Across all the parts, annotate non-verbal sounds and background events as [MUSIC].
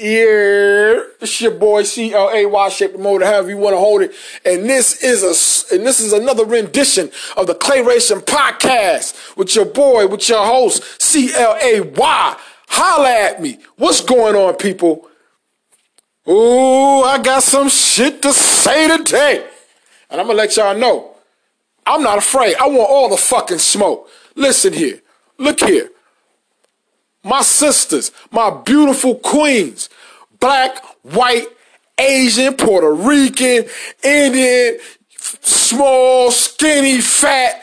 Yeah, it's your boy C L A Y shape the motor, however you want to hold it. And this is a and this is another rendition of the Clay Racing Podcast with your boy, with your host C L A Y. Holla at me. What's going on, people? Ooh, I got some shit to say today, and I'm gonna let y'all know. I'm not afraid. I want all the fucking smoke. Listen here. Look here my sisters, my beautiful queens, black, white, Asian, Puerto Rican, Indian, small, skinny, fat,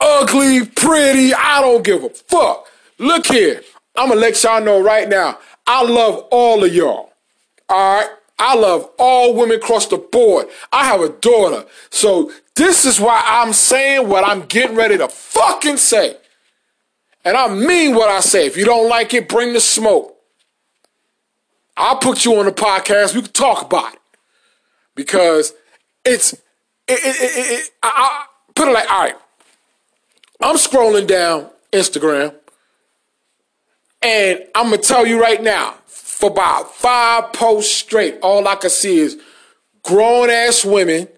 ugly, pretty. I don't give a fuck. Look here. I'm to let y'all know right now. I love all of y'all. All right. I love all women across the board. I have a daughter. So this is why I'm saying what I'm getting ready to fucking say. And I mean what I say. If you don't like it, bring the smoke. I'll put you on the podcast. We can talk about it. Because it's, it, it, it, it I, I put it like, all right, I'm scrolling down Instagram and I'm to tell you right now, for about five posts straight, all I can see is grown ass women.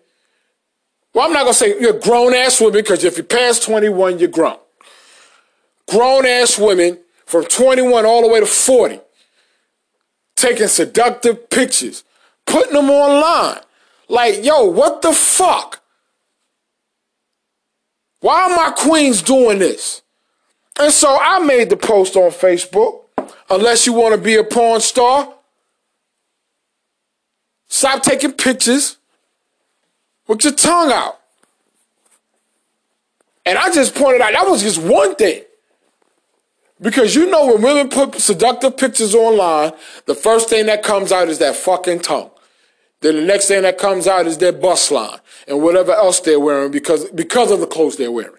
Well, I'm not to say you're grown ass women because if you're past 21, you're grown grown ass women from 21 all the way to 40 taking seductive pictures, putting them online. Like, yo, what the fuck? Why are my queens doing this? And so I made the post on Facebook. Unless you want to be a porn star, stop taking pictures with your tongue out. And I just pointed out that was just one thing. Because you know when women put seductive pictures online, the first thing that comes out is that fucking tongue. Then the next thing that comes out is their bust line and whatever else they're wearing because, because of the clothes they're wearing.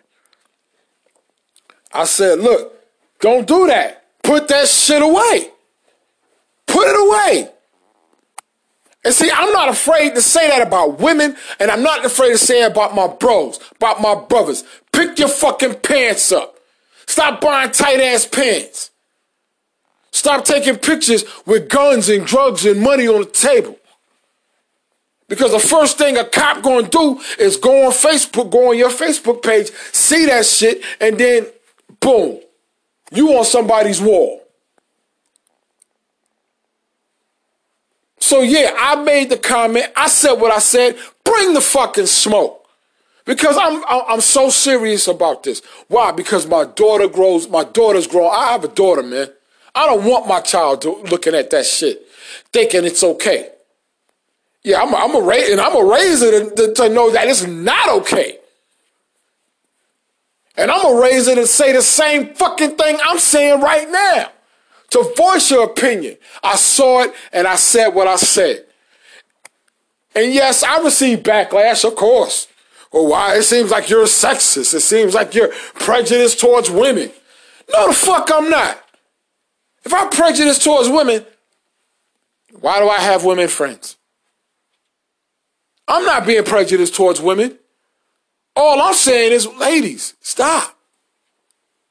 I said, look, don't do that. Put that shit away. Put it away. And see, I'm not afraid to say that about women, and I'm not afraid to say it about my bros, about my brothers. Pick your fucking pants up. Stop buying tight ass pants. Stop taking pictures with guns and drugs and money on the table. Because the first thing a cop gonna do is go on Facebook, go on your Facebook page, see that shit, and then boom, you on somebody's wall. So yeah, I made the comment. I said what I said. Bring the fucking smoke. Because I'm I'm so serious about this. Why? Because my daughter grows. My daughter's growing. I have a daughter, man. I don't want my child to, looking at that shit, thinking it's okay. Yeah, I'm I'm a raise and I'm a raise it to, to know that it's not okay. And I'm gonna raise it and say the same fucking thing I'm saying right now. To voice your opinion. I saw it and I said what I said. And yes, I received backlash, of course. Or why? It seems like you're sexist. It seems like you're prejudiced towards women. No, the fuck I'm not. If I'm prejudiced towards women, why do I have women friends? I'm not being prejudiced towards women. All I'm saying is, ladies, stop.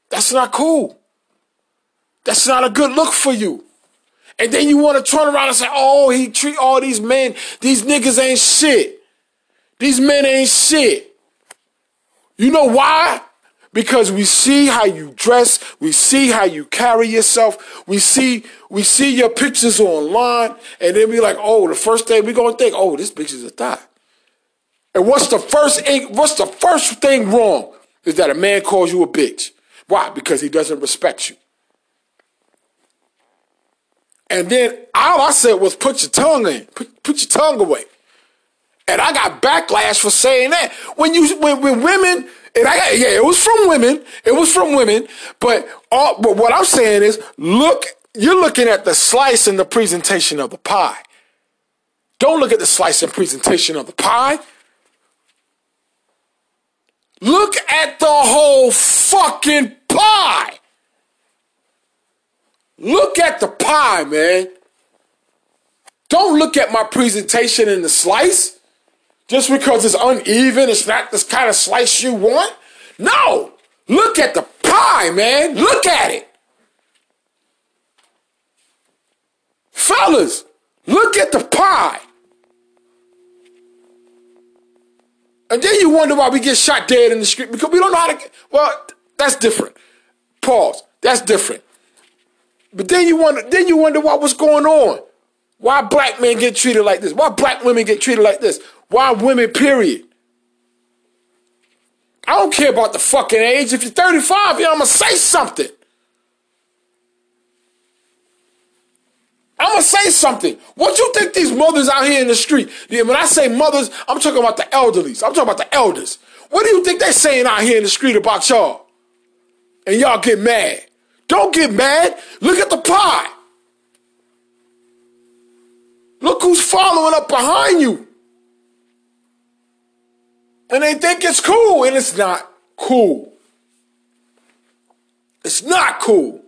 That's not cool. That's not a good look for you. And then you want to turn around and say, oh, he treat all these men, these niggas ain't shit. These men ain't shit. You know why? Because we see how you dress, we see how you carry yourself, we see we see your pictures online, and then we like, oh, the first thing we gonna think, oh, this bitch is a thot. And what's the first what's the first thing wrong is that a man calls you a bitch. Why? Because he doesn't respect you. And then all I said was put your tongue in, put, put your tongue away. And I got backlash for saying that. When you when, when women and I got, yeah, it was from women. It was from women. But all, but what I'm saying is, look, you're looking at the slice and the presentation of the pie. Don't look at the slice and presentation of the pie. Look at the whole fucking pie. Look at the pie, man. Don't look at my presentation in the slice. Just because it's uneven, it's not this kind of slice you want. No, look at the pie, man. Look at it. Fellas, look at the pie. And then you wonder why we get shot dead in the street because we don't know how to. Well, that's different. Pause. That's different. But then you wonder. Then you wonder what was going on. Why black men get treated like this? Why black women get treated like this? Why women? Period. I don't care about the fucking age. If you're 35, yeah, I'm gonna say something. I'm gonna say something. What you think these mothers out here in the street? Yeah, When I say mothers, I'm talking about the elderlies. I'm talking about the elders. What do you think they're saying out here in the street about y'all? And y'all get mad. Don't get mad. Look at the pie. Look who's following up behind you. And they think it's cool, and it's not cool. It's not cool.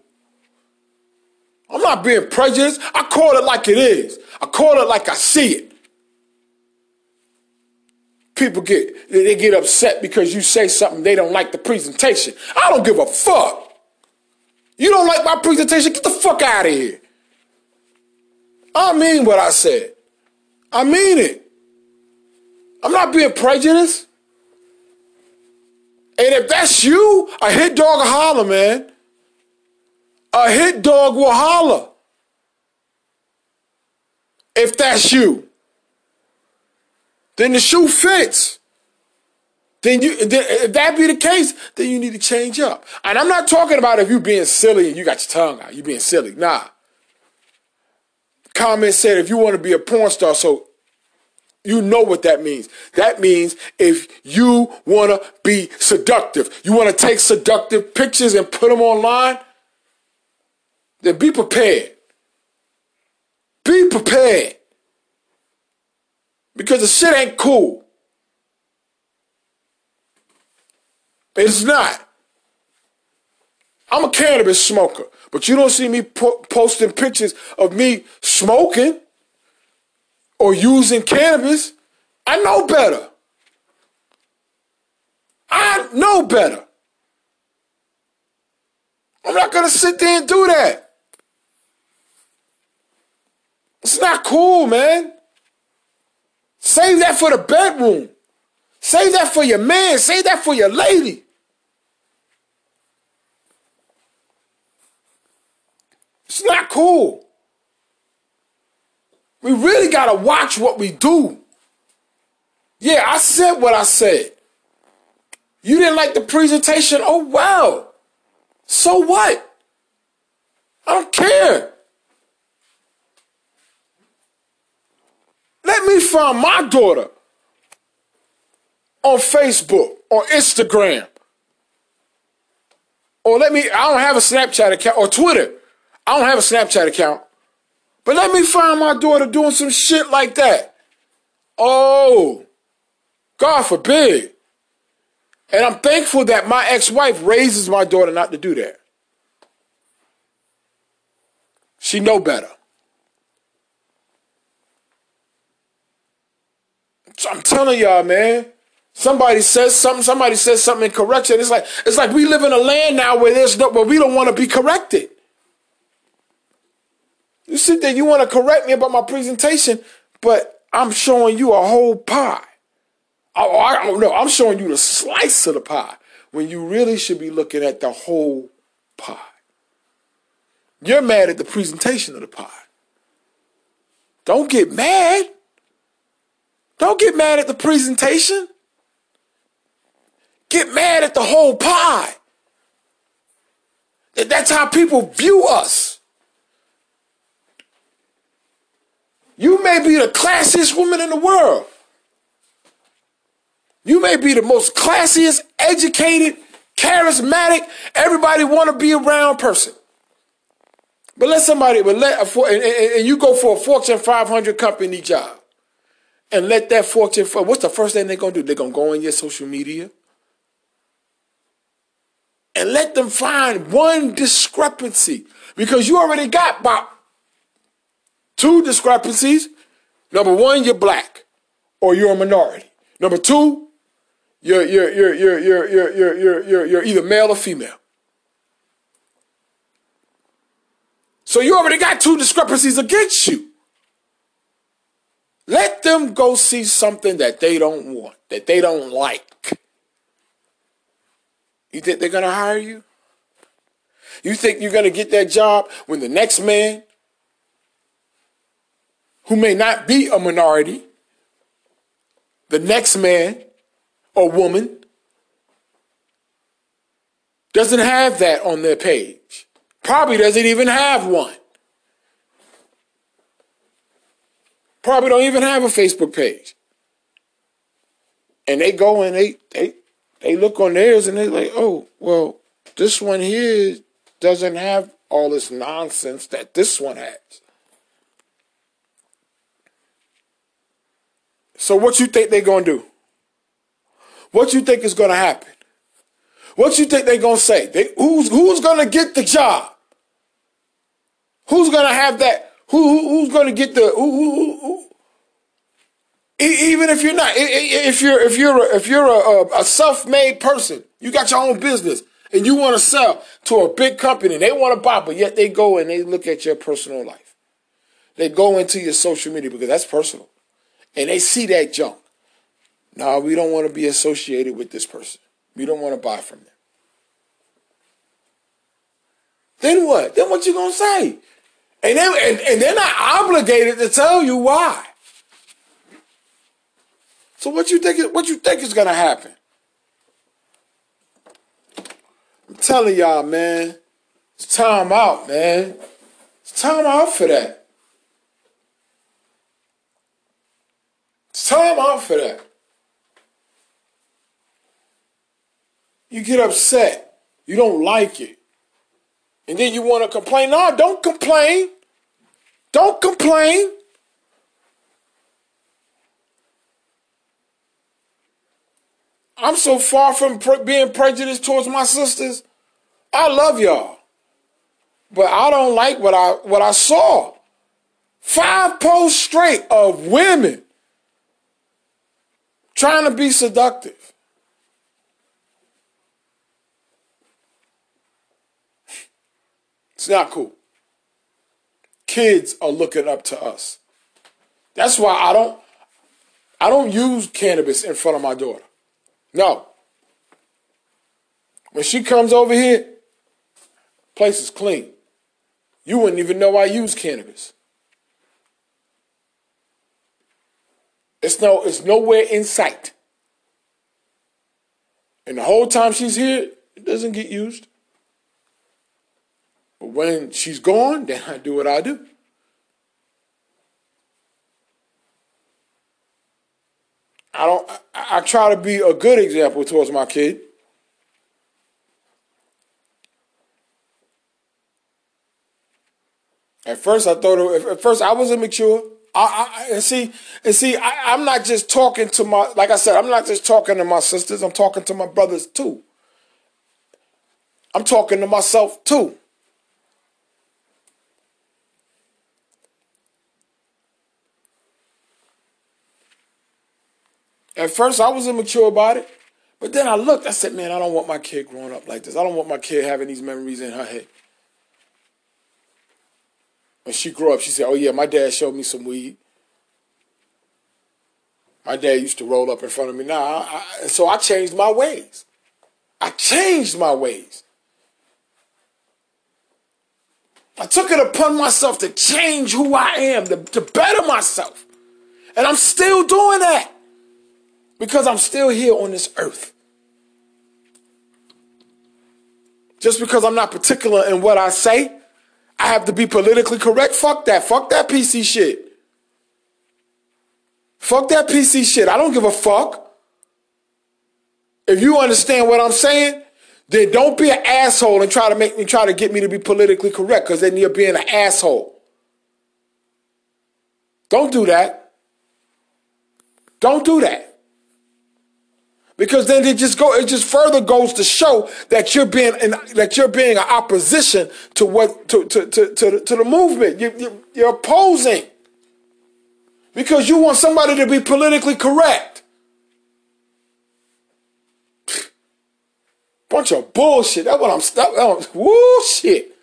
I'm not being prejudiced. I call it like it is. I call it like I see it. People get they get upset because you say something they don't like the presentation. I don't give a fuck. You don't like my presentation? Get the fuck out of here. I mean what I said. I mean it. I'm not being prejudiced. And if that's you, a hit dog will holler, man. A hit dog will holler. If that's you. Then the shoe fits. Then you then if that be the case, then you need to change up. And I'm not talking about if you being silly and you got your tongue out, you being silly. Nah. Comment said if you want to be a porn star, so you know what that means. That means if you want to be seductive, you want to take seductive pictures and put them online, then be prepared. Be prepared. Because the shit ain't cool. It's not. I'm a cannabis smoker, but you don't see me po- posting pictures of me smoking or using cannabis. I know better. I know better. I'm not going to sit there and do that. It's not cool, man. Save that for the bedroom. Save that for your man. Save that for your lady. It's not cool. We really got to watch what we do. Yeah, I said what I said. You didn't like the presentation? Oh, wow. So what? I don't care. Let me find my daughter on Facebook or Instagram. Or let me, I don't have a Snapchat account or Twitter. I don't have a Snapchat account. But let me find my daughter doing some shit like that. Oh, God forbid. And I'm thankful that my ex wife raises my daughter not to do that. She know better. I'm telling y'all, man. Somebody says something. Somebody says something in correction. It's like it's like we live in a land now where there's no, where we don't want to be corrected. You sit there, you want to correct me about my presentation, but I'm showing you a whole pie. Oh, I don't know. I'm showing you the slice of the pie when you really should be looking at the whole pie. You're mad at the presentation of the pie. Don't get mad. Don't get mad at the presentation. Get mad at the whole pie. That's how people view us. You may be the classiest woman in the world. You may be the most classiest, educated, charismatic, everybody want to be around person. But let somebody, but let a, and, and you go for a Fortune 500 company job, and let that Fortune, what's the first thing they're gonna do? They're gonna go on your social media, and let them find one discrepancy because you already got about Two discrepancies. Number one, you're black or you're a minority. Number two, you're, you're, you're, you're, you're, you're, you're, you're, you're either male or female. So you already got two discrepancies against you. Let them go see something that they don't want, that they don't like. You think they're going to hire you? You think you're going to get that job when the next man, who may not be a minority, the next man or woman doesn't have that on their page? Probably doesn't even have one. Probably don't even have a Facebook page. And they go and they they they look on theirs and they're like, oh, well, this one here doesn't have all this nonsense that this one has. So what you think they're gonna do? What you think is gonna happen? What you think they're gonna say? They, who's who's gonna get the job? Who's gonna have that? Who, who who's gonna get the? Who, who, even if you're not, if you're if you're a, if you're a, a self-made person, you got your own business, and you want to sell to a big company, they want to buy, but yet they go and they look at your personal life. They go into your social media because that's personal, and they see that junk. No, we don't want to be associated with this person. We don't want to buy from them. Then what? Then what you gonna say? And then and, and they're not obligated to tell you why. So what you think? What you think is gonna happen? I'm telling y'all, man. It's time out, man. It's time out for that. Time out for that. You get upset. You don't like it. And then you want to complain. No, don't complain. Don't complain. I'm so far from pre- being prejudiced towards my sisters. I love y'all. But I don't like what I what I saw. Five posts straight of women trying to be seductive. It's not cool. Kids are looking up to us. That's why I don't I don't use cannabis in front of my daughter. No. When she comes over here, place is clean. You wouldn't even know I use cannabis. It's no, it's nowhere in sight. And the whole time she's here, it doesn't get used. But when she's gone, then I do what I do. I don't. I, I try to be a good example towards my kid. At first, I thought. At first, I was immature. I, I and see and see. I, I'm not just talking to my. Like I said, I'm not just talking to my sisters. I'm talking to my brothers too. I'm talking to myself too. At first, I was immature about it. But then I looked, I said, man, I don't want my kid growing up like this. I don't want my kid having these memories in her head. When she grew up, she said, oh, yeah, my dad showed me some weed. My dad used to roll up in front of me. Now, I, I, so I changed my ways. I changed my ways. I took it upon myself to change who I am, to, to better myself. And I'm still doing that because I'm still here on this earth. Just because I'm not particular in what I say, I have to be politically correct. Fuck that. Fuck that PC shit. Fuck that PC shit. I don't give a fuck. If you understand what I'm saying, then don't be an asshole and try to make me try to get me to be politically correct because then you're being an asshole. Don't do that. Don't do that because then it just go it just further goes to show that you're being in, that you're being an opposition to what to to to to, to the movement. You, you, you're opposing because you want somebody to be politically correct. [LAUGHS] Bunch of bullshit. That's what I'm stuck. Woo shit.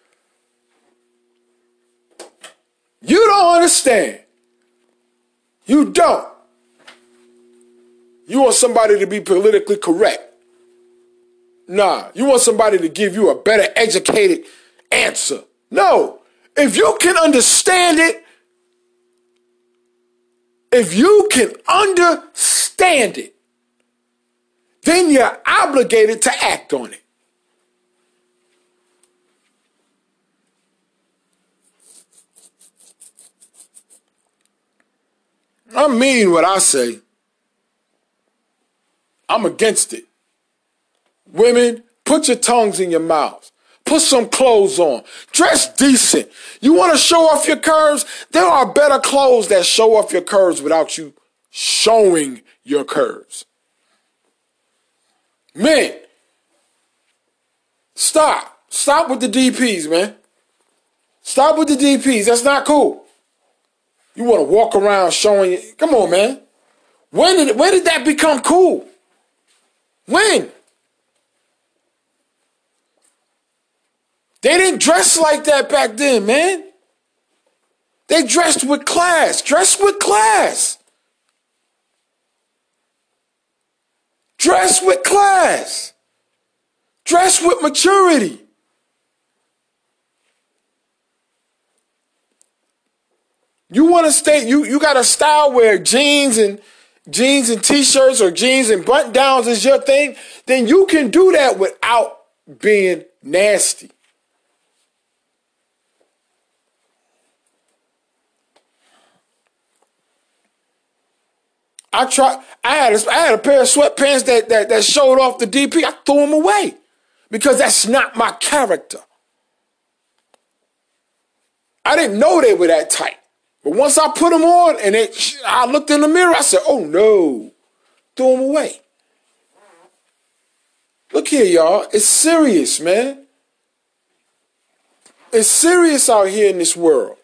You don't understand. You don't. You want somebody to be politically correct. Nah, you want somebody to give you a better educated answer. No. If you can understand it, if you can understand it, then you're obligated to act on it. I mean what I say. I'm against it. Women, put your tongues in your mouths. Put some clothes on. Dress decent. You want to show off your curves? There are better clothes that show off your curves without you showing your curves. Men, stop. Stop with the DPs, man. Stop with the DPs. That's not cool. You want to walk around showing Come on, man. When did when did that become cool? When? They didn't dress like that back then, man. They dressed with class. Dress with class. Dress with class. Dress with maturity. You want to stay, you, you got a style where jeans and jeans and t-shirts or jeans and button downs is your thing, then you can do that without being nasty. I try. I had a, I had a pair of sweatpants that, that that showed off the DP. I threw them away because that's not my character. I didn't know they were that tight. But once I put them on and it, I looked in the mirror, I said, oh no, throw them away. Look here, y'all. It's serious, man. It's serious out here in this world.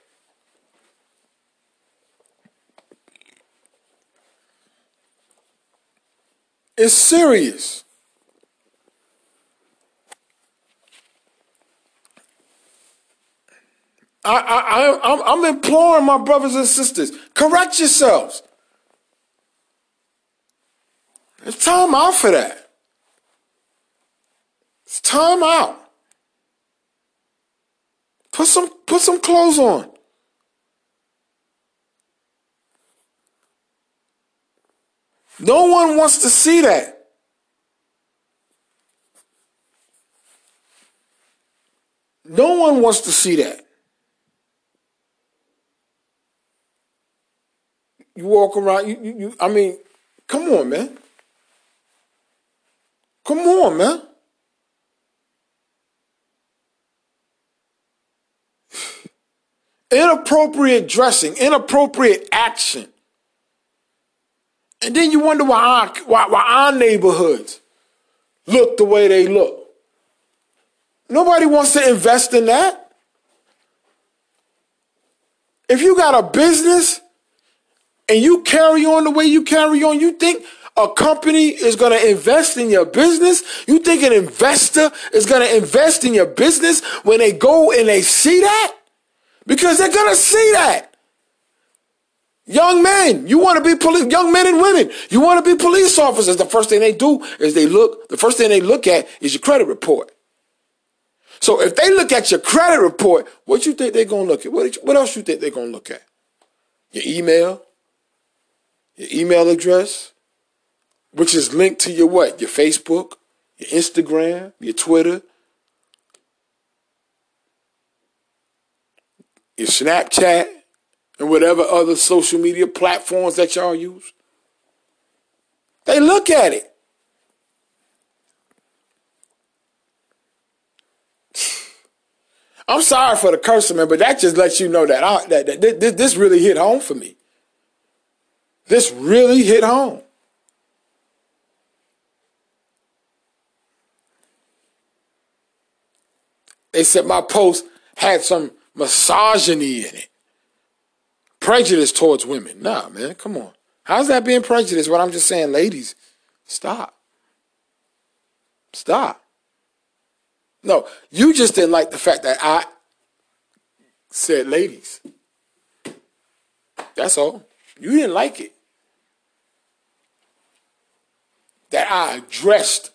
It's serious. I, I, I, I'm imploring my brothers and sisters, correct yourselves. It's time out for that. It's time out. Put some put some clothes on. No one wants to see that. No one wants to see that. You walk around, you, you, you, I mean, come on, man. Come on, man. Inappropriate dressing, inappropriate action. And then you wonder why our, why, why our neighborhoods look the way they look. Nobody wants to invest in that. If you got a business and you carry on the way you carry on, you think a company is going to invest in your business? You think an investor is going to invest in your business when they go and they see that? Because they're going to see that. Young men, you want to be police, young men and women, you want to be police officers. The first thing they do is they look, the first thing they look at is your credit report. So if they look at your credit report, what you think they're going to look at? What, what else you think they're going to look at? Your email, your email address, which is linked to your what? Your Facebook, your Instagram, your Twitter, your Snapchat, and whatever other social media platforms that y'all use. They look at it. I'm sorry for the cursing, man, but that just lets you know that, I, that, that, that this really hit home for me. This really hit home. They said my post had some misogyny in it. Prejudice towards women. Nah, man, come on. How's that being prejudice? What I'm just saying, ladies, stop. Stop. No, you just didn't like the fact that I said ladies. That's all. You didn't like it. That I addressed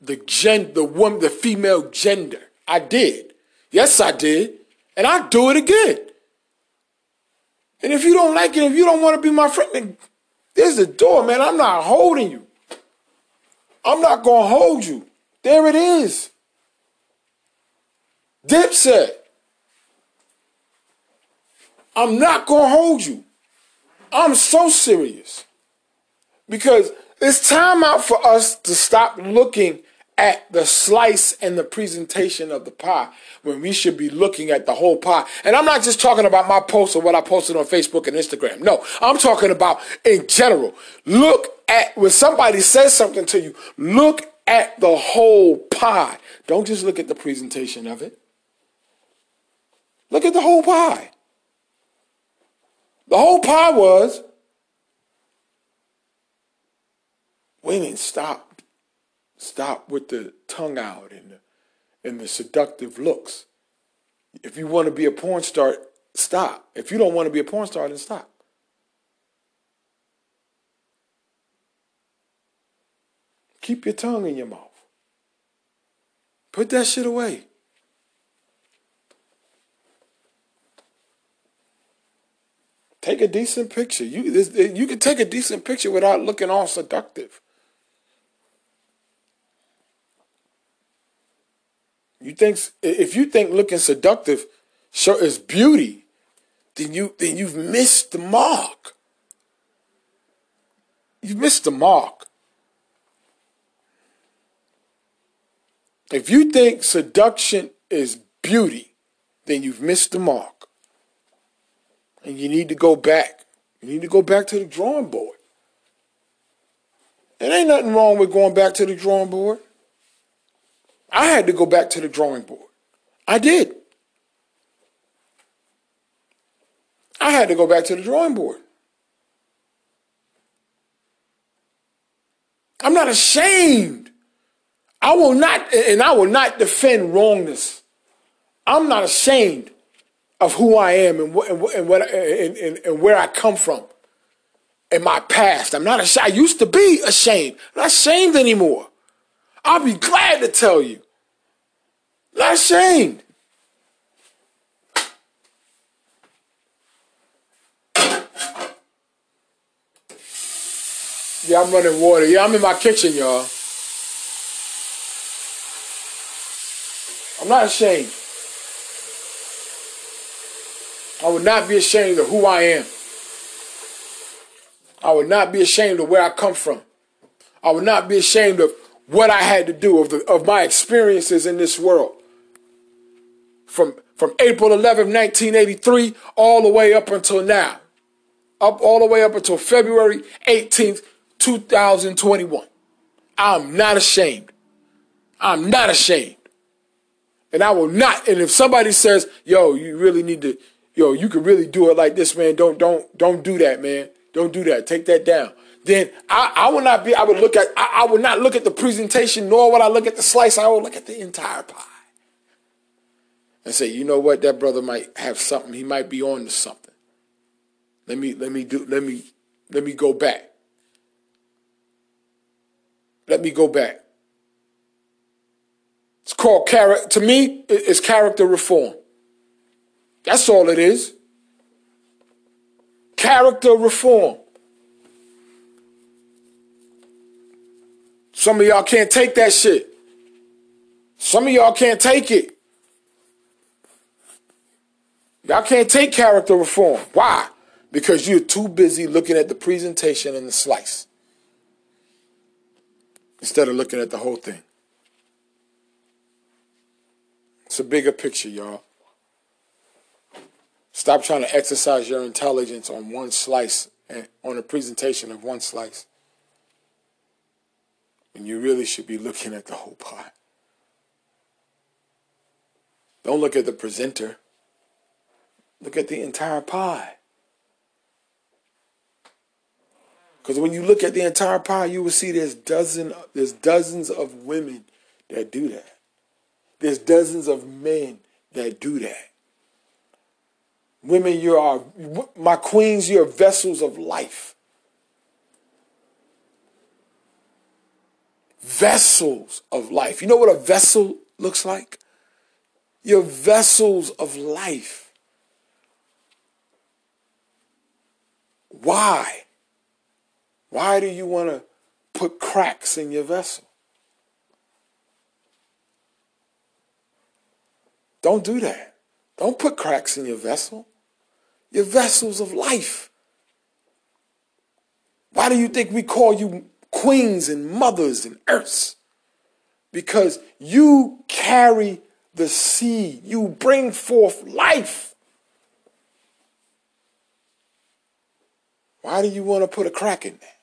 the gen the woman the female gender. I did. Yes, I did. And I do it again. And if you don't like it, if you don't want to be my friend, then there's the door, man. I'm not holding you. I'm not gonna hold you. There it is. Dipset. I'm not gonna hold you. I'm so serious. Because it's time out for us to stop looking at the slice and the presentation of the pie when we should be looking at the whole pie. And I'm not just talking about my post or what I posted on Facebook and Instagram. No, I'm talking about in general. Look at when somebody says something to you, look at the whole pie. Don't just look at the presentation of it. Look at the whole pie. The whole pie was women stop stop with the tongue out and the, and the seductive looks. If you want to be a porn star, stop. If you don't want to be a porn star, then stop. Keep your tongue in your mouth. Put that shit away. Take a decent picture. You you can take a decent picture without looking all seductive. You think if you think looking seductive sure is beauty, then you then you've missed the mark. You've missed the mark. If you think seduction is beauty, then you've missed the mark. And you need to go back. You need to go back to the drawing board. There ain't nothing wrong with going back to the drawing board. I had to go back to the drawing board. I did. I had to go back to the drawing board. I'm not ashamed. I will not, and I will not defend wrongness. I'm not ashamed of who I am and what, and, and, what, and, and, and where I come from in my past. I'm not ashamed. I used to be ashamed. I'm not ashamed anymore. I'll be glad to tell you. Not ashamed. Yeah, I'm running water. Yeah, I'm in my kitchen, y'all. I'm not ashamed. I would not be ashamed of who I am. I would not be ashamed of where I come from. I would not be ashamed of what I had to do, of, the, of my experiences in this world from, from April 11, 1983, all the way up until now. Up all the way up until February 18th, 2021. I'm not ashamed. I'm not ashamed. And I will not, and if somebody says, yo, you really need to, yo, you can really do it like this, man. Don't, don't, don't do that, man. Don't do that. Take that down. Then I, I will not be, I would look at, I, I would not look at the presentation, nor would I look at the slice. I will look at the entire pie and say, you know what, that brother might have something. He might be on to something. Let me let me do let me let me go back. Let me go back. It's called character. To me, it's character reform. That's all it is. Character reform. Some of y'all can't take that shit. Some of y'all can't take it. Y'all can't take character reform. Why? Because you're too busy looking at the presentation and the slice instead of looking at the whole thing. It's a bigger picture, y'all. Stop trying to exercise your intelligence on one slice and on a presentation of one slice. And you really should be looking at the whole pie. Don't look at the presenter. Look at the entire pie. Because when you look at the entire pie, you will see there's dozen, there's dozens of women that do that. There's dozens of men that do that. Women, you are, my queens, you're vessels of life. Vessels of life. You know what a vessel looks like? You're vessels of life. Why? Why do you want to put cracks in your vessel? Don't do that. Don't put cracks in your vessel. Your vessels of life. Why do you think we call you queens and mothers and earths? Because you carry the seed, you bring forth life. Why do you want to put a crack in that?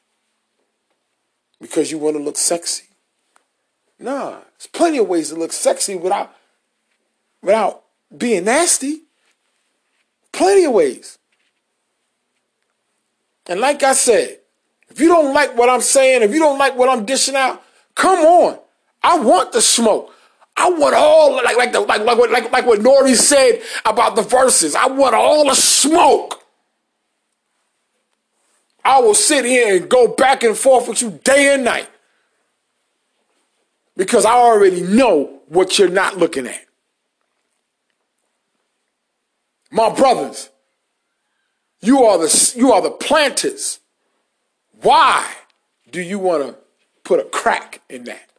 Because you want to look sexy? Nah, there's plenty of ways to look sexy without without being nasty. Plenty of ways. And like I said, if you don't like what I'm saying, if you don't like what I'm dishing out, come on. I want the smoke. I want all like like the, like like what like, like what Nori said about the verses. I want all the smoke. I will sit here and go back and forth with you day and night. Because I already know what you're not looking at. My brothers, you are the, you are the planters. Why do you want to put a crack in that?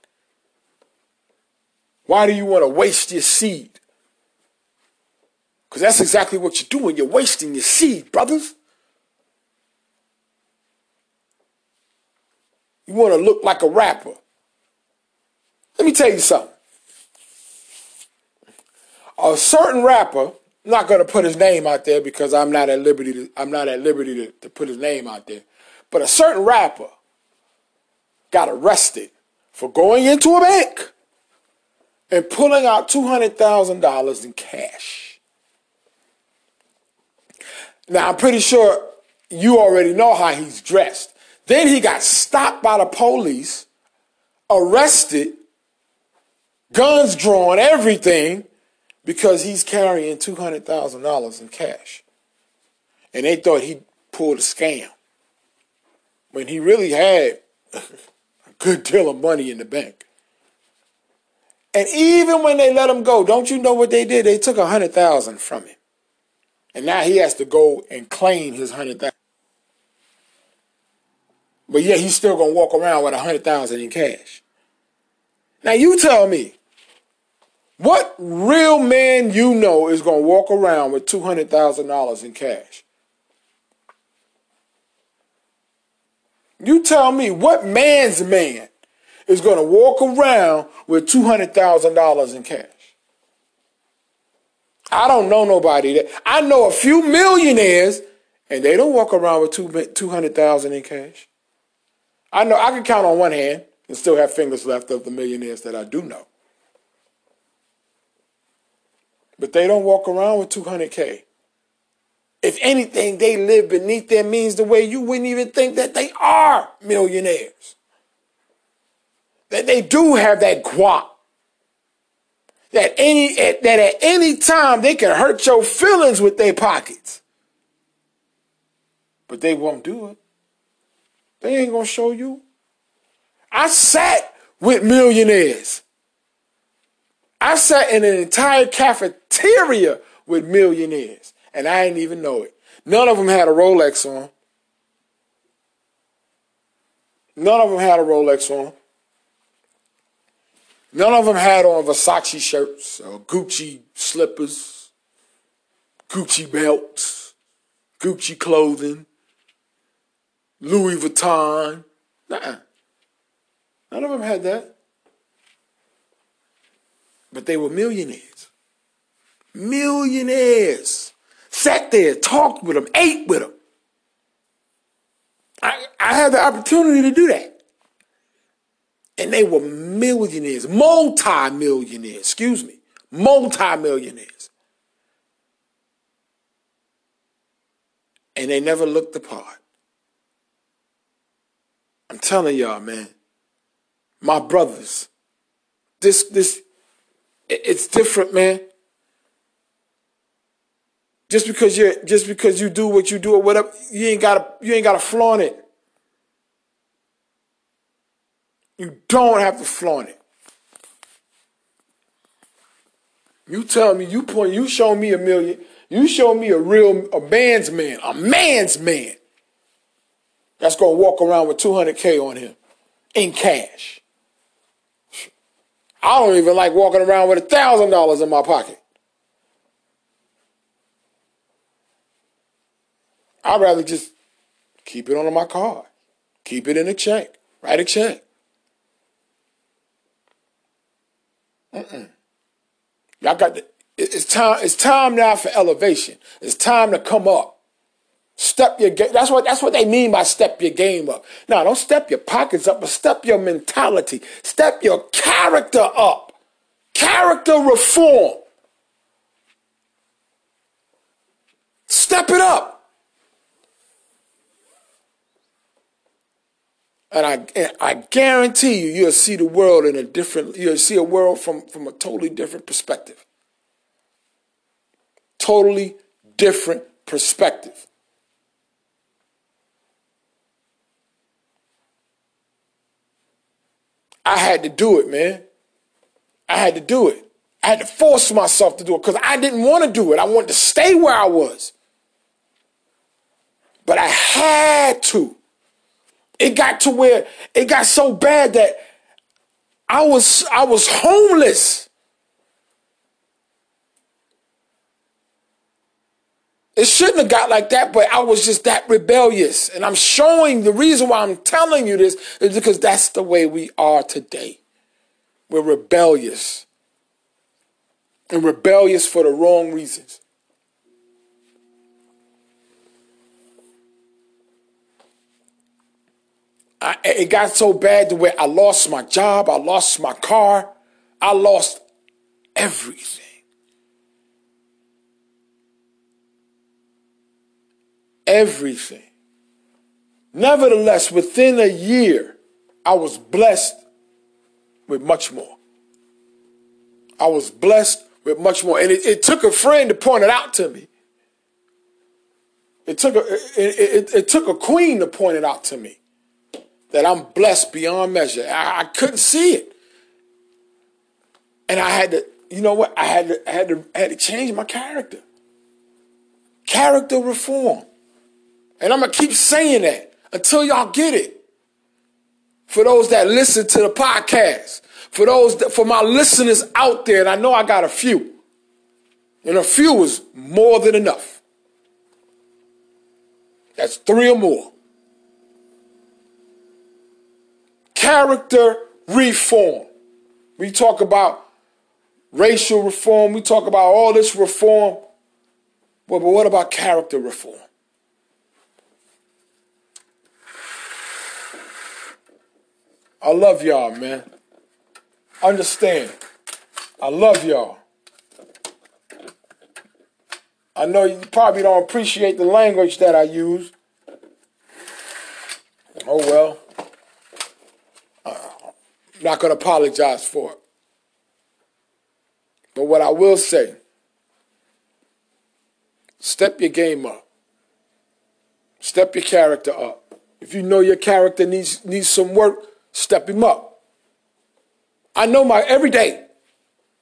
Why do you want to waste your seed? Because that's exactly what you're doing. You're wasting your seed, brothers. You want to look like a rapper. Let me tell you something. A certain rapper I'm not going to put his name out there because I'm not at liberty. To, I'm not at liberty to, to put his name out there. But a certain rapper got arrested for going into a bank and pulling out two hundred thousand dollars in cash. Now I'm pretty sure you already know how he's dressed. Then he got stopped by the police, arrested, guns drawn, everything because he's carrying $200,000 in cash. And they thought he pulled a scam when he really had [LAUGHS] a good deal of money in the bank. And even when they let him go, don't you know what they did? They took a hundred thousand from him. And now he has to go and claim his hundred thousand. But yeah, he's still gonna walk around with a hundred thousand in cash. Now you tell me, what real man you know is to walk around with $200,000 in cash? You tell me what man's man is to walk around with $200,000 in cash? I don't know nobody that I know a few millionaires and they don't walk around with two 200,000 in cash. I know I can count on one hand and still have fingers left of the millionaires that I do know. but they don't walk around with 200K. If anything, they live beneath their means the way you wouldn't even think that they are millionaires. That they do have that guap. That any that at any time they can hurt your feelings with their pockets. But they won't do it. They ain't gonna show you. I sat with millionaires. I sat in an entire cafeteria with millionaires, and I didn't even know it. None of them had a Rolex on. None of them had a Rolex on. None of them had on Versace shirts or Gucci slippers, Gucci belts, Gucci clothing, Louis Vuitton. Nah. None of them had that. But they were millionaires. Millionaires. Sat there, talked with them, ate with them. I, I had the opportunity to do that. And they were millionaires, multi-millionaires, excuse me, multi-millionaires. And they never looked the part. I'm telling y'all, man, my brothers, this this it's different, man. Just because you're, just because you do what you do or whatever, you ain't gotta you ain't gotta flaunt it. You don't have to flaunt it. You tell me, you point, you show me a million, you show me a real, a man's man, a man's man that's gonna walk around with 200K on him in cash. I don't even like walking around with a thousand dollars in my pocket. I'd rather just keep it on my card, keep it in a check, write a check. Mm-mm. Y'all got the, it's time. It's time now for elevation. It's time to come up. Step your game. That's what that's what they mean by step your game up. Now, don't step your pockets up, but step your mentality. Step your character up. Character reform. Step it up. And I, and I guarantee you, you'll see the world in a different, you'll see a world from, from a totally different perspective. Totally different perspective. I had to do it, man. I had to do it. I had to force myself to do it because I didn't want to do it. I wanted to stay where I was. But I had to it got to where it got so bad that I was I was homeless. It shouldn't have got like that, but I was just that rebellious. And I'm showing the reason why I'm telling you this is because that's the way we are today. We're rebellious. And rebellious for the wrong reasons. I, it got so bad to where I lost my job, I lost my car, I lost everything. Everything. Nevertheless, within a year, I was blessed with much more. I was blessed with much more. And it, it took a friend to point it out to me. It took a, it, it, it took a queen to point it out to me that I'm blessed beyond measure. I, I couldn't see it. And I had to, you know what? I had to, I had to, I had to change my character. Character reform. And I'm going to keep saying that until y'all get it. For those that listen to the podcast, for those that, for my listeners out there, and I know I got a few, and a few is more than enough. That's three or more. character reform. We talk about racial reform, we talk about all this reform. Well, but what about character reform? I love y'all, man. Understand. I love y'all. I know you probably don't appreciate the language that I use. Oh well. I'm not going to apologize for it. But what I will say, step your game up. Step your character up. If you know your character needs needs some work, step him up. I know my every day,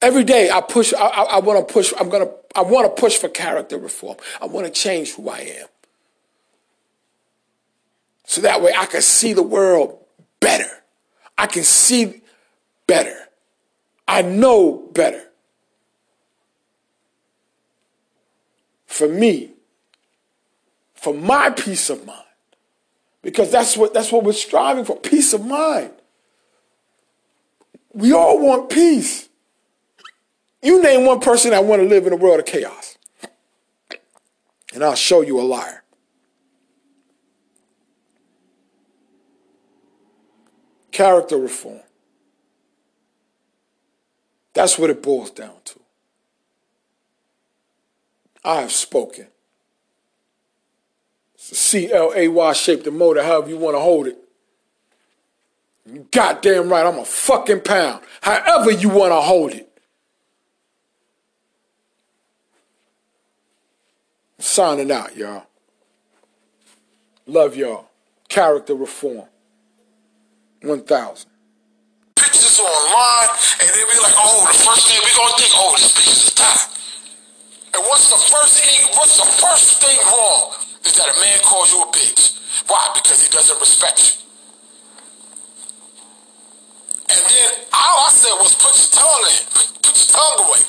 every day I push. I, I, I want to push. I'm gonna. I want to push for character reform. I want to change who I am, so that way I can see the world better. I can see better. I know better. For me, for my peace of mind. Because that's what that's what we're striving for, peace of mind. We all want peace. You name one person that want to live in a world of chaos. And I'll show you a liar. Character reform. That's what it boils down to. I have spoken. C-L-A-Y the motor, however you want to hold it. Goddamn right, I'm a fucking pound. However you want to hold it. Signing out, y'all. Love y'all. Character reform. 1000. Pictures online, and then we like, oh, the first thing we gonna think, oh, this bitch is a tie. And what's the first thing, what's the first thing wrong? Is that a man calls you a bitch. Why? Because he doesn't respect you. And then all I said was put your tongue in, put, put your tongue away.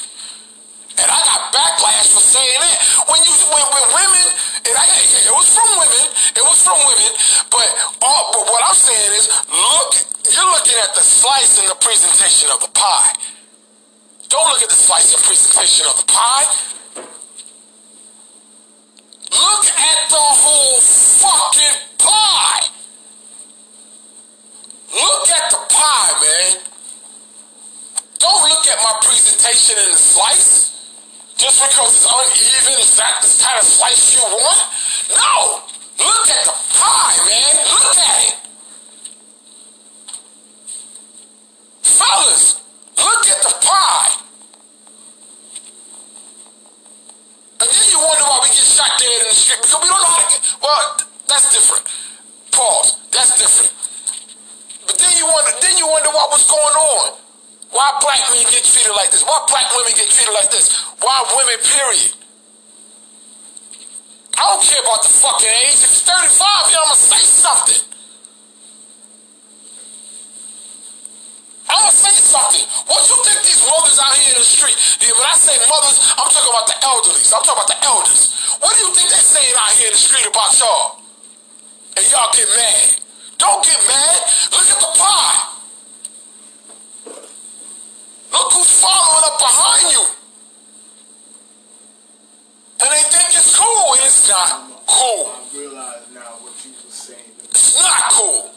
And I got backlash for saying that. When you when, when women, and I it was from women, it was from women, but all but what I'm saying is look you're looking at the slice and the presentation of the pie. Don't look at the slice and presentation of the pie. Look at the whole fucking pie. Look at the pie, man. Don't look at my presentation in the slice. Just because it's uneven, is that the kind of slice you want? No! Look at the pie, man. Look at it. Fellas, look at the pie. And then you wonder why we get shot dead in the street because we don't know how to get. Well, that's different. Pause. That's different. But then you wonder. Then you wonder what was going on. Why black men get treated like this? Why black women get treated like this? Why women, period? I don't care about the fucking age. If it's 35, you know, I'm gonna say something. I'm gonna say something. What you think these mothers out here in the street? Yeah, when I say mothers, I'm talking about the elderly. I'm talking about the elders. What do you think they're saying out here in the street about y'all? And y'all get mad. Don't get mad. Look at the pie. Look who's following up behind you. And they think it's cool, and it's not cool. I realize now what you were saying. It's not cool.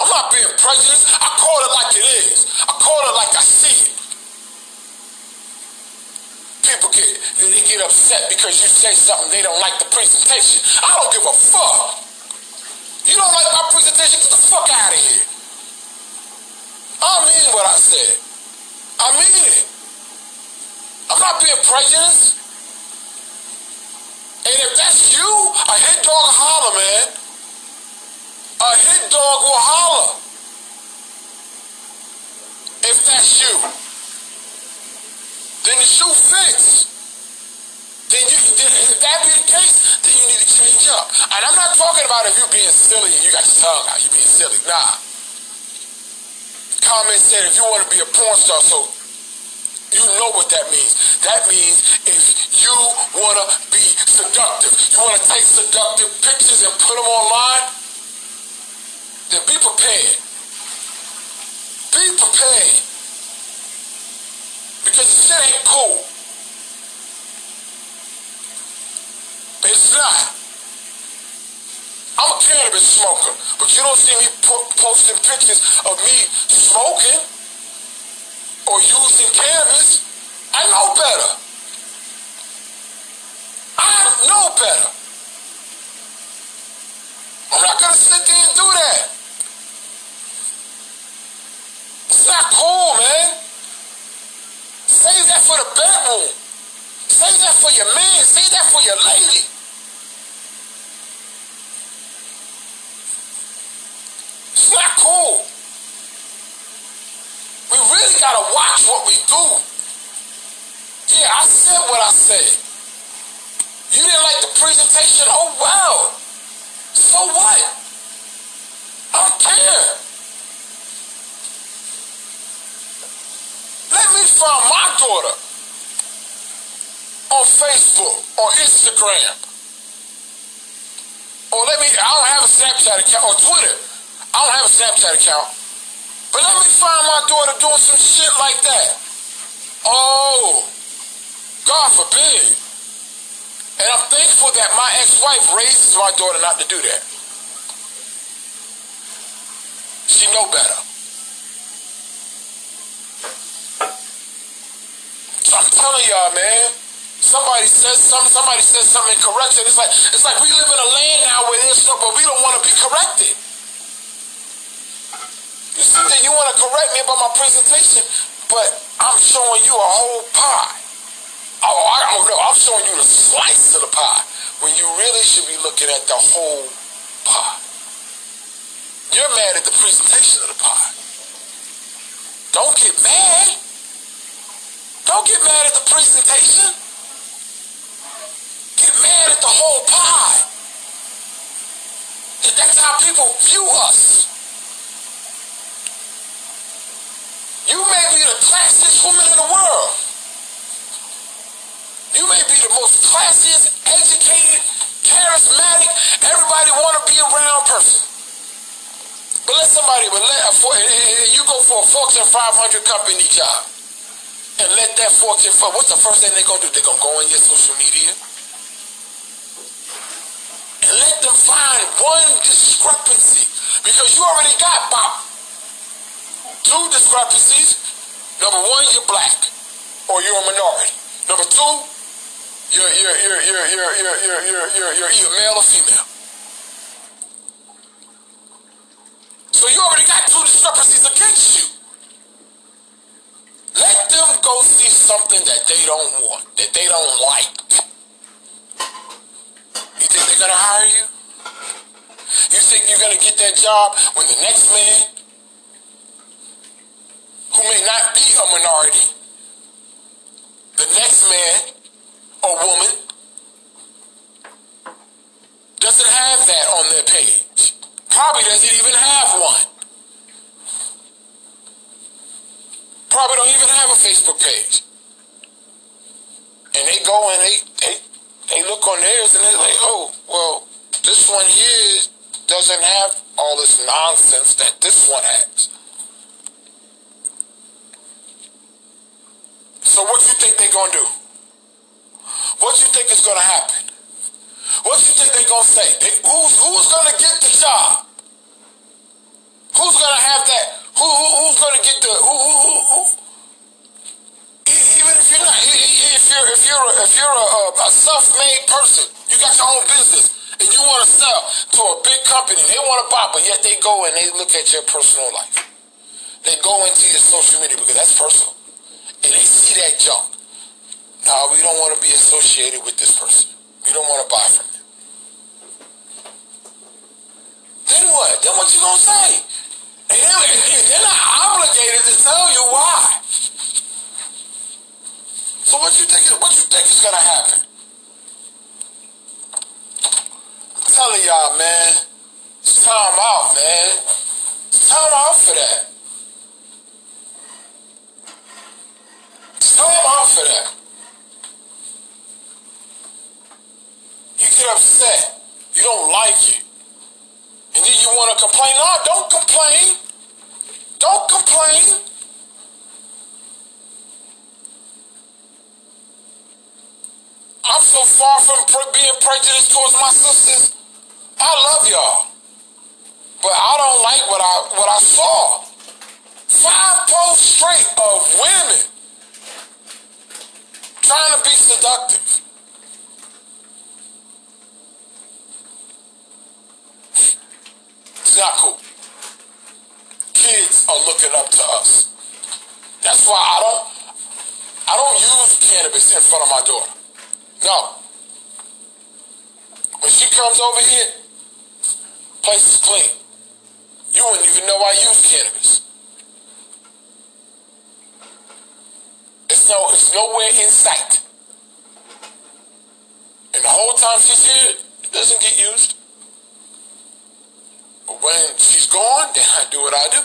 I'm not being prejudiced. I call it like it is. I call it like I see it. People get they get upset because you say something they don't like the presentation. I don't give a fuck. You don't like my presentation? Get the fuck out of here. I mean what I said. I mean it. I'm not being prejudiced. And if that's you, a hit dog holler, man. A hit dog will holler. If that's you. Then the shoe fits. Then you then if that be the case, then you need to change up. And I'm not talking about if you're being silly and you got your tongue out, you being silly. Nah comment said if you want to be a porn star, so you know what that means. That means if you want to be seductive, you want to take seductive pictures and put them online, then be prepared. Be prepared. Because the shit ain't cool. It's not. I'm a cannabis smoker, but you don't see me po- posting pictures of me smoking or using cannabis. I know better. I know better. I'm not gonna sit there and do that. It's not cool, man. Save that for the bedroom. Save that for your man. Save that for your lady. It's not cool. We really gotta watch what we do. Yeah, I said what I said. You didn't like the presentation? Oh well. So what? I don't care. Let me find my daughter on Facebook or Instagram. Or let me, I don't have a Snapchat account or Twitter. I don't have a Snapchat account. But let me find my daughter doing some shit like that. Oh, God forbid. And I'm thankful that my ex-wife raises my daughter not to do that. She know better. I'm telling y'all, man. Somebody says something. Somebody says something incorrect, and it's like it's like we live in a land now where there's stuff, but we don't want to be corrected. You see that you want to correct me about my presentation, but I'm showing you a whole pie. Oh, I oh, don't know. I'm showing you the slice of the pie when you really should be looking at the whole pie. You're mad at the presentation of the pie. Don't get mad. Don't get mad at the presentation. Get mad at the whole pie. That's how people view us. You may be the classiest woman in the world. You may be the most classiest, educated, charismatic, everybody want to be around person. But let somebody, but let you go for a Fortune 500 company job. And let that Fortune, what's the first thing they're going to do? They're going to go on your social media. And let them find one discrepancy. Because you already got about two discrepancies. Number one, you're black or you're a minority. Number two, you're, you're, you're, you're, you're, you're, you're, you're, you're, you're either male or female. So you already got two discrepancies against you. Let them go see something that they don't want, that they don't like. You think they're going to hire you? You think you're going to get that job when the next man who may not be a minority, the next man or woman doesn't have that on their page. Probably doesn't even have one. Probably don't even have a Facebook page. And they go and they, they, they look on theirs and they're like, oh, well, this one here doesn't have all this nonsense that this one has. So what do you think they're gonna do? What do you think is gonna happen? What do you think they're gonna say? They, who's who's gonna get the job? Who's gonna have that? Who, who who's gonna get the who, who, who, who? Even if you're not, if you're if you're a, if you're a, um, a self-made person, you got your own business, and you want to sell to a big company, they want to buy, but yet they go and they look at your personal life. They go into your social media because that's personal and they see that junk. Now we don't want to be associated with this person. We don't want to buy from them. Then what? Then what you gonna say? They're not obligated to tell you why. So what you think? What you think is gonna happen? I'm telling y'all, man. It's time out, man. It's time out for that. It's Time out for that. You get upset. You don't like it. And then you want to complain. No, don't complain. Don't complain. I'm so far from being prejudiced towards my sisters. I love y'all. But I don't like what I what I saw. Five posts straight of women trying to be seductive. Not cool. Kids are looking up to us. That's why I don't I don't use cannabis in front of my daughter. No. When she comes over here, place is clean. You wouldn't even know I use cannabis. It's no, it's nowhere in sight. And the whole time she's here, it doesn't get used. But when she's gone, then I do what I do.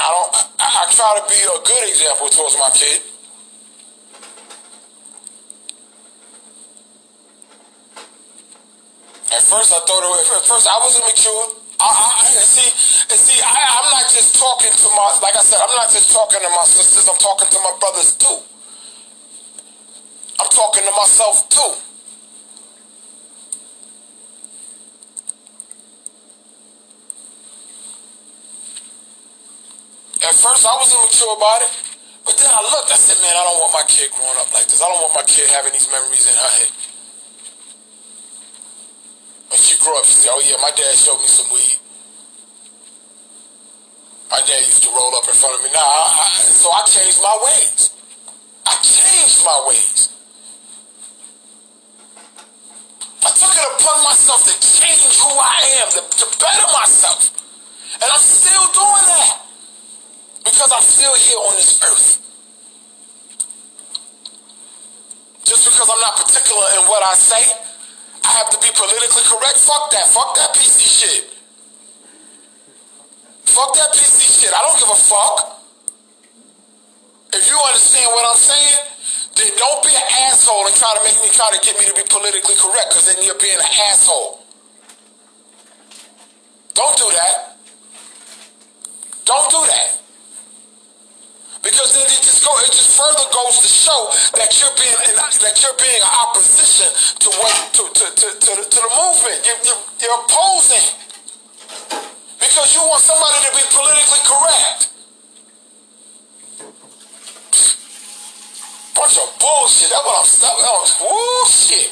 I don't. I, I try to be a good example towards my kid. At first, I thought it at first I was immature. I, I, see, see, I, I'm not just talking to my, like I said, I'm not just talking to my sisters, I'm talking to my brothers too. I'm talking to myself too. At first, I was immature about it, but then I looked, I said, man, I don't want my kid growing up like this. I don't want my kid having these memories in her head. When she grew up, she said, oh yeah, my dad showed me some weed. My dad used to roll up in front of me. Now, I, so I changed my ways. I changed my ways. I took it upon myself to change who I am, to, to better myself. And I'm still doing that because I'm still here on this earth. Just because I'm not particular in what I say, I have to be politically correct. Fuck that. Fuck that PC shit. Fuck that PC shit. I don't give a fuck. If you understand what I'm saying, then don't be an asshole and try to make me try to get me to be politically correct, because then you're being an asshole. Don't do that. Don't do that. Because then it just go, it just further goes to show that you're being that you're being opposition to what to to, to, to, the, to the movement. You, you, you're opposing because you want somebody to be politically correct. bunch of bullshit. That's what I'm stuck on. Bullshit.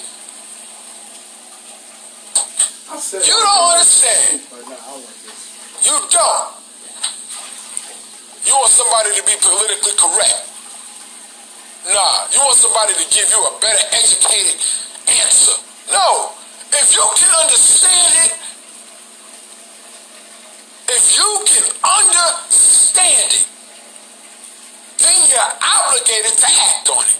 You don't understand. You don't. You want somebody to be politically correct. Nah, you want somebody to give you a better educated answer. No. If you can understand it, if you can understand it, then you're obligated to act on it.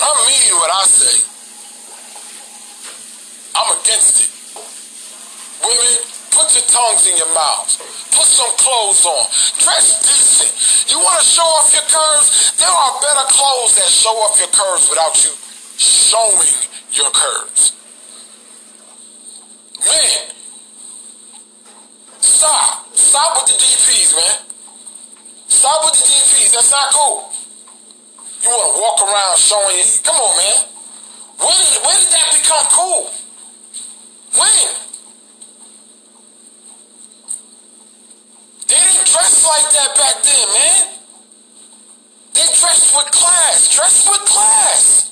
I mean what I say. I'm against it. Women, put your tongues in your mouths. Put some clothes on. Dress decent. You want to show off your curves? There are better clothes that show off your curves without you showing your curves. Man, stop. Stop with the DPs, man. Stop with the DPs. That's not cool. You want to walk around showing. Come on, man. When when did that become cool? When? They didn't dress like that back then, man. They dressed with class. Dress with class.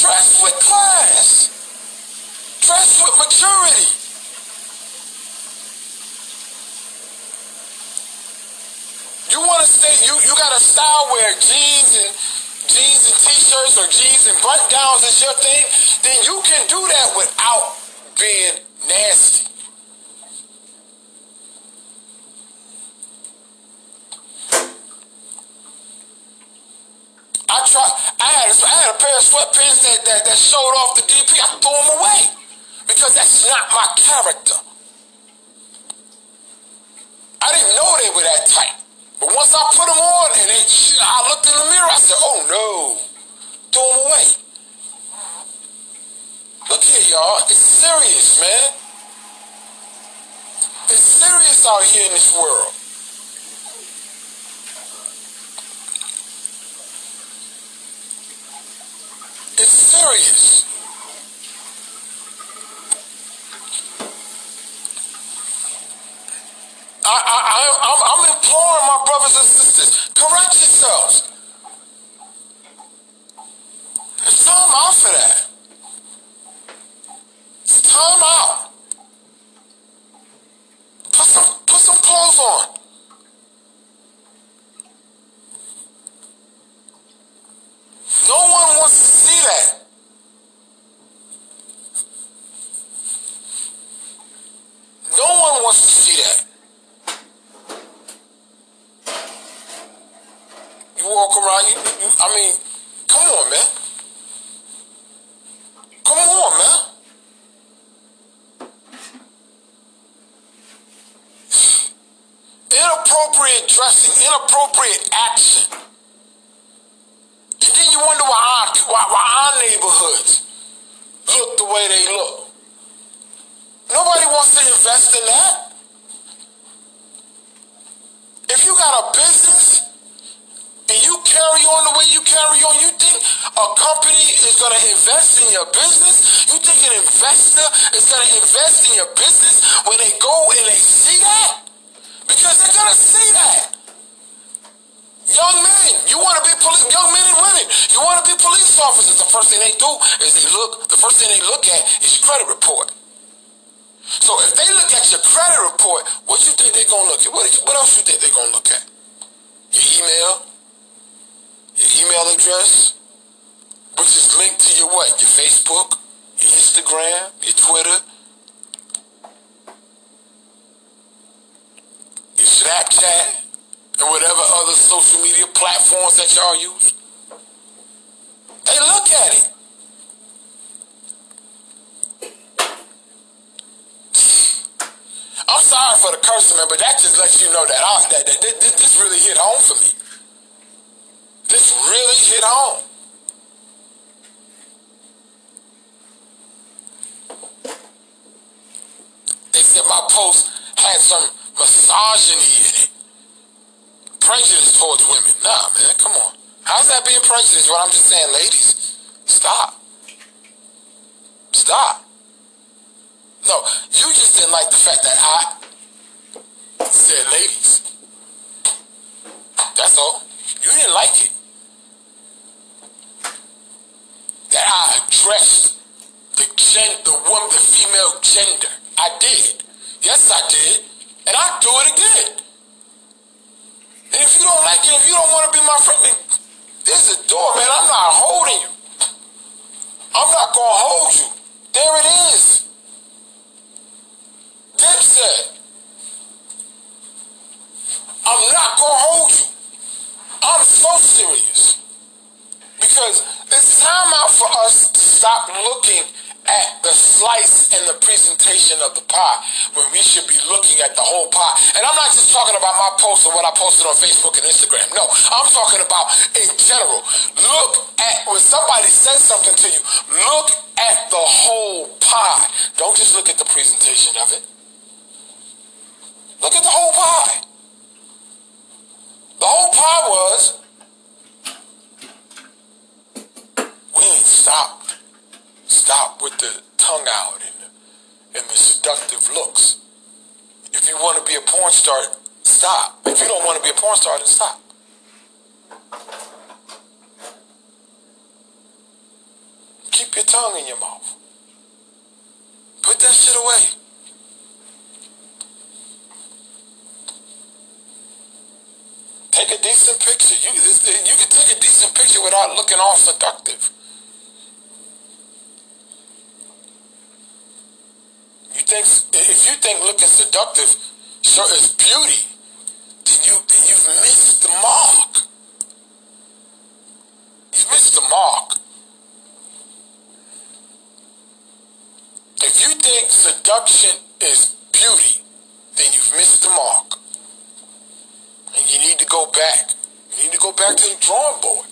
Dress with class. Dress with maturity. You want to stay, you, you got a style where jeans and jeans and t-shirts or jeans and button downs is your thing, then you can do that without being nasty. I try. I had had a pair of sweatpants that, that, that showed off the DP. I threw them away because that's not my character. I didn't know they were that tight. But once I put them on and they, I looked in the mirror, I said, oh no, throw them away. Look here, y'all. It's serious, man. It's serious out here in this world. It's serious. I, I, I, I'm, I'm imploring my brothers and sisters, correct yourselves. It's time out for that. It's time out. Put some, put some clothes on. No one wants to see that. No one wants to see that. You walk around, you, you, I mean, come on, man. Come on, man. Inappropriate dressing, inappropriate action. And then you wonder why our, why, why our neighborhoods look the way they look. Nobody wants to invest in that. If you got a business and you carry on the way you carry on, you think a company is going to invest in your business? You think an investor is going to invest in your business when they go and they see that? Because they're going to see that. Young men, you want to be police, young men and women, you want to be police officers. The first thing they do is they look, the first thing they look at is your credit report. So if they look at your credit report, what you think they're going to look at? What, what else you think they're going to look at? Your email, your email address, which is linked to your what? Your Facebook, your Instagram, your Twitter, your Snapchat, and whatever other social media platforms that y'all use. They look at it. I'm sorry for the cursing, man, but that just lets you know that, I, that, that, that this really hit home for me. This really hit home. They said my post had some misogyny in it prejudice towards women. Nah, man, come on. How's that being prejudice? What I'm just saying, ladies, stop. Stop. No, you just didn't like the fact that I said ladies. That's all. You didn't like it. That I addressed the gen, the woman, the female gender. I did. Yes, I did. And I do it again. If you don't like it, if you don't want to be my friend, then there's a door, man. I'm not holding you. I'm not going to hold you. There it is. Dipset. I'm not going to hold you. I'm so serious. Because it's time out for us to stop looking at the slice and the presentation of the pie when we should be looking at the whole pie. And I'm not just talking about my post or what I posted on Facebook and Instagram. No, I'm talking about in general. Look at when somebody says something to you, look at the whole pie. Don't just look at the presentation of it. Look at the whole pie. The whole pie was we ain't stopped Stop with the tongue out and the, and the seductive looks. If you want to be a porn star, stop. If you don't want to be a porn star, then stop. Keep your tongue in your mouth. Put that shit away. Take a decent picture. You, you can take a decent picture without looking all seductive. Think if you think looking seductive sure is beauty, then you then you've missed the mark. You've missed the mark. If you think seduction is beauty, then you've missed the mark. And you need to go back. You need to go back to the drawing board.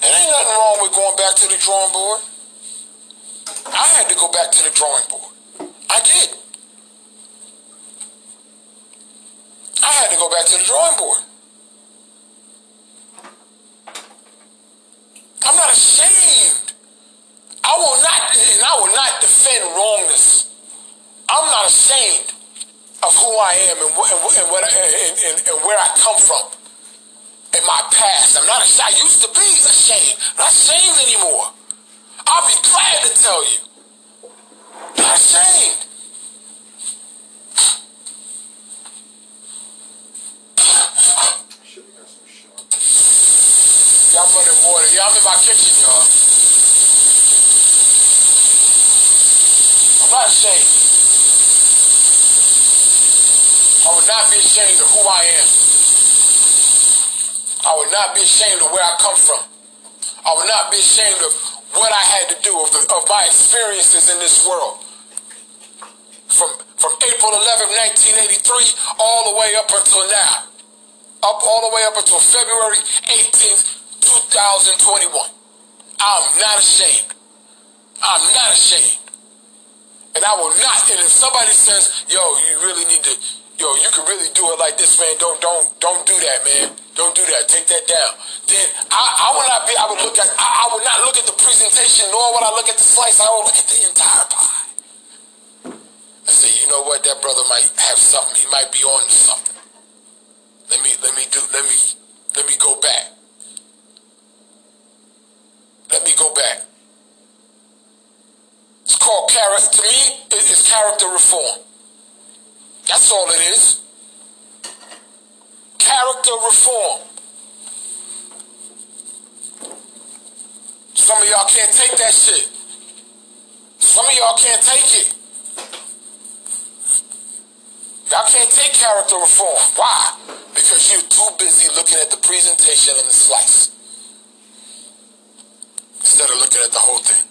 There ain't nothing wrong with going back to the drawing board. I had to go back to the drawing board. I did. I had to go back to the drawing board. I'm not ashamed. I will not, and I will not defend wrongness. I'm not ashamed of who I am and, what, and, what, and, and, and where I come from in my past. I'm not ashamed. I used to be ashamed. I'm not ashamed anymore. I'll be glad to tell you. Not ashamed. Y'all running water. Y'all in my kitchen, y'all. I'm not ashamed. I would not be ashamed of who I am. I would not be ashamed of where I come from. I would not be ashamed of what I had to do, of, the, of my experiences in this world. From, from April 11, 1983, all the way up until now. Up all the way up until February 18th, 2021. I'm not ashamed. I'm not ashamed. And I will not, and if somebody says, yo, you really need to, yo, you can really do it like this, man, don't, don't, don't do that, man. Don't do that. Take that down. Then I, I would not be. I would look at. I, I, would not look at the presentation, nor would I look at the slice. I would look at the entire pie. I say, you know what? That brother might have something. He might be on something. let me let me do let me let me go back. Let me go back. It's called character. To me, it's character reform. That's all it is. Character reform. Some of y'all can't take that shit. Some of y'all can't take it. Y'all can't take character reform. Why? Because you're too busy looking at the presentation and the slice. Instead of looking at the whole thing.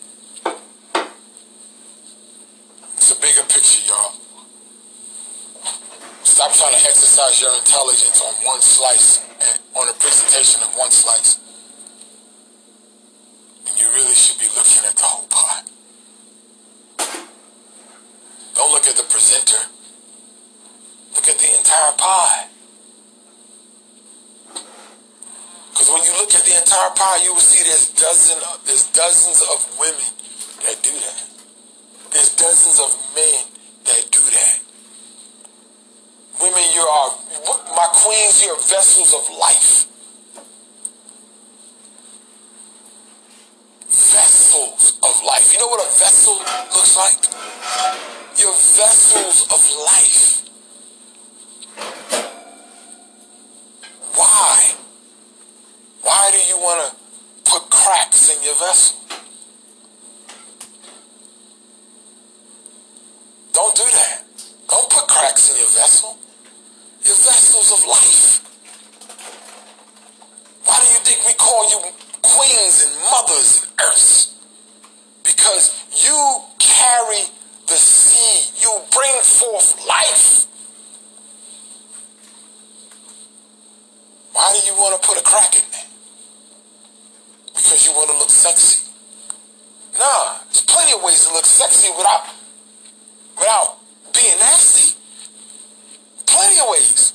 It's a bigger picture, y'all. Stop trying to exercise your intelligence on one slice and on a presentation of one slice. And you really should be looking at the whole pie. Don't look at the presenter. Look at the entire pie. Because when you look at the entire pie, you will see there's dozen, there's dozens of women that do that. There's dozens of men that do that. Women, you are my queens. You're vessels of life. Vessels of life. You know what a vessel looks like? You're vessels of life. Why? Why do you want to put cracks in your vessel? Don't do that. Don't put cracks in your vessel. Your vessels of life. Why do you think we call you queens and mothers and earths? Because you carry the seed. You bring forth life. Why do you want to put a crack in there? Because you want to look sexy. Nah, there's plenty of ways to look sexy without without being nasty. Plenty of ways.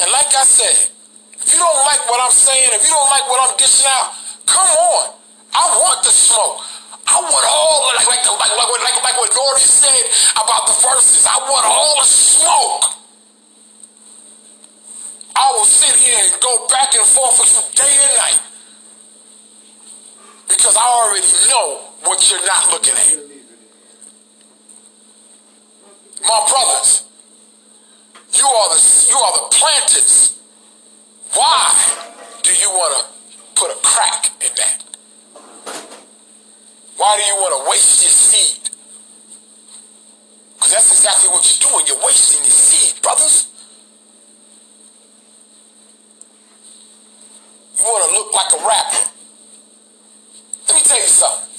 And like I said, if you don't like what I'm saying, if you don't like what I'm dishing out, come on. I want the smoke. I want all like like like like, like, like what Nori said about the verses. I want all the smoke. I will sit here and go back and forth with you day and night. Because I already know what you're not looking at. My brothers, you are the you are the planters. Why do you want to put a crack in that? Why do you want to waste your seed? Because that's exactly what you're doing. You're wasting your seed, brothers. You want to look like a rapper. Let me tell you something.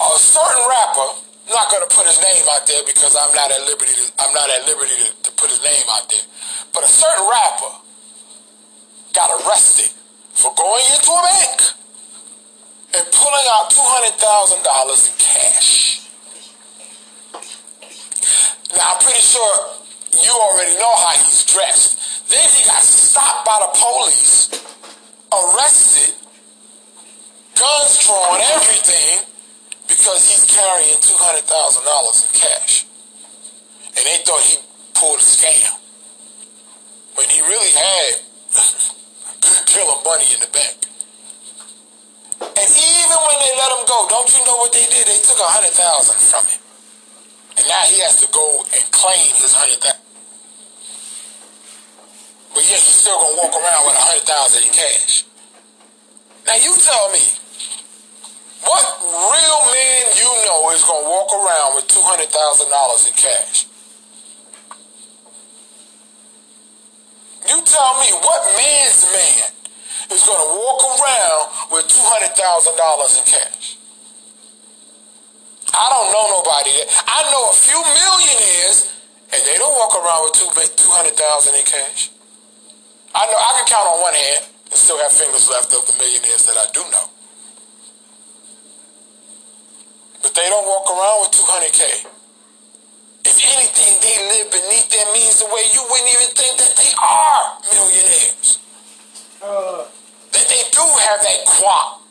A certain rapper, Not going to put his name out there because I'm not at liberty to, I'm not at liberty to, to put his name out there. But a certain rapper got arrested for going into a bank and pulling out $200,000 in cash. Now, I'm pretty sure you already know how he's dressed. Then he got stopped by the police, arrested, guns drawn, everything, because he's carrying $200,000 in cash. And they thought he pulled a scam. When he really had [LAUGHS] a good deal of money in the bank. And even when they let him go, don't you know what they did? They took a hundred thousand from him. And now he has to go and claim his hundred thousand. But yet he's still gonna walk around with a hundred thousand in cash. Now you tell me, what real man you know is gonna walk around with two hundred thousand dollars in cash? You tell me what man's man is gonna walk around with two hundred thousand dollars in cash? I don't know nobody I know a few millionaires and they don't walk around with two hundred thousand in cash. I know I can count on one hand and still have fingers left of the millionaires that I do know. But they don't walk around with 200K. If anything, they live beneath their means the way you wouldn't even think that they are millionaires. Uh. That they do have that quap.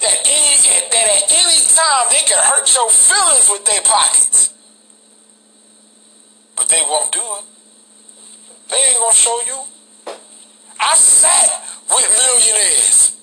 That, any, that at any time they can hurt your feelings with their pockets. but they won't do it. They ain't gonna show you. I sat with millionaires.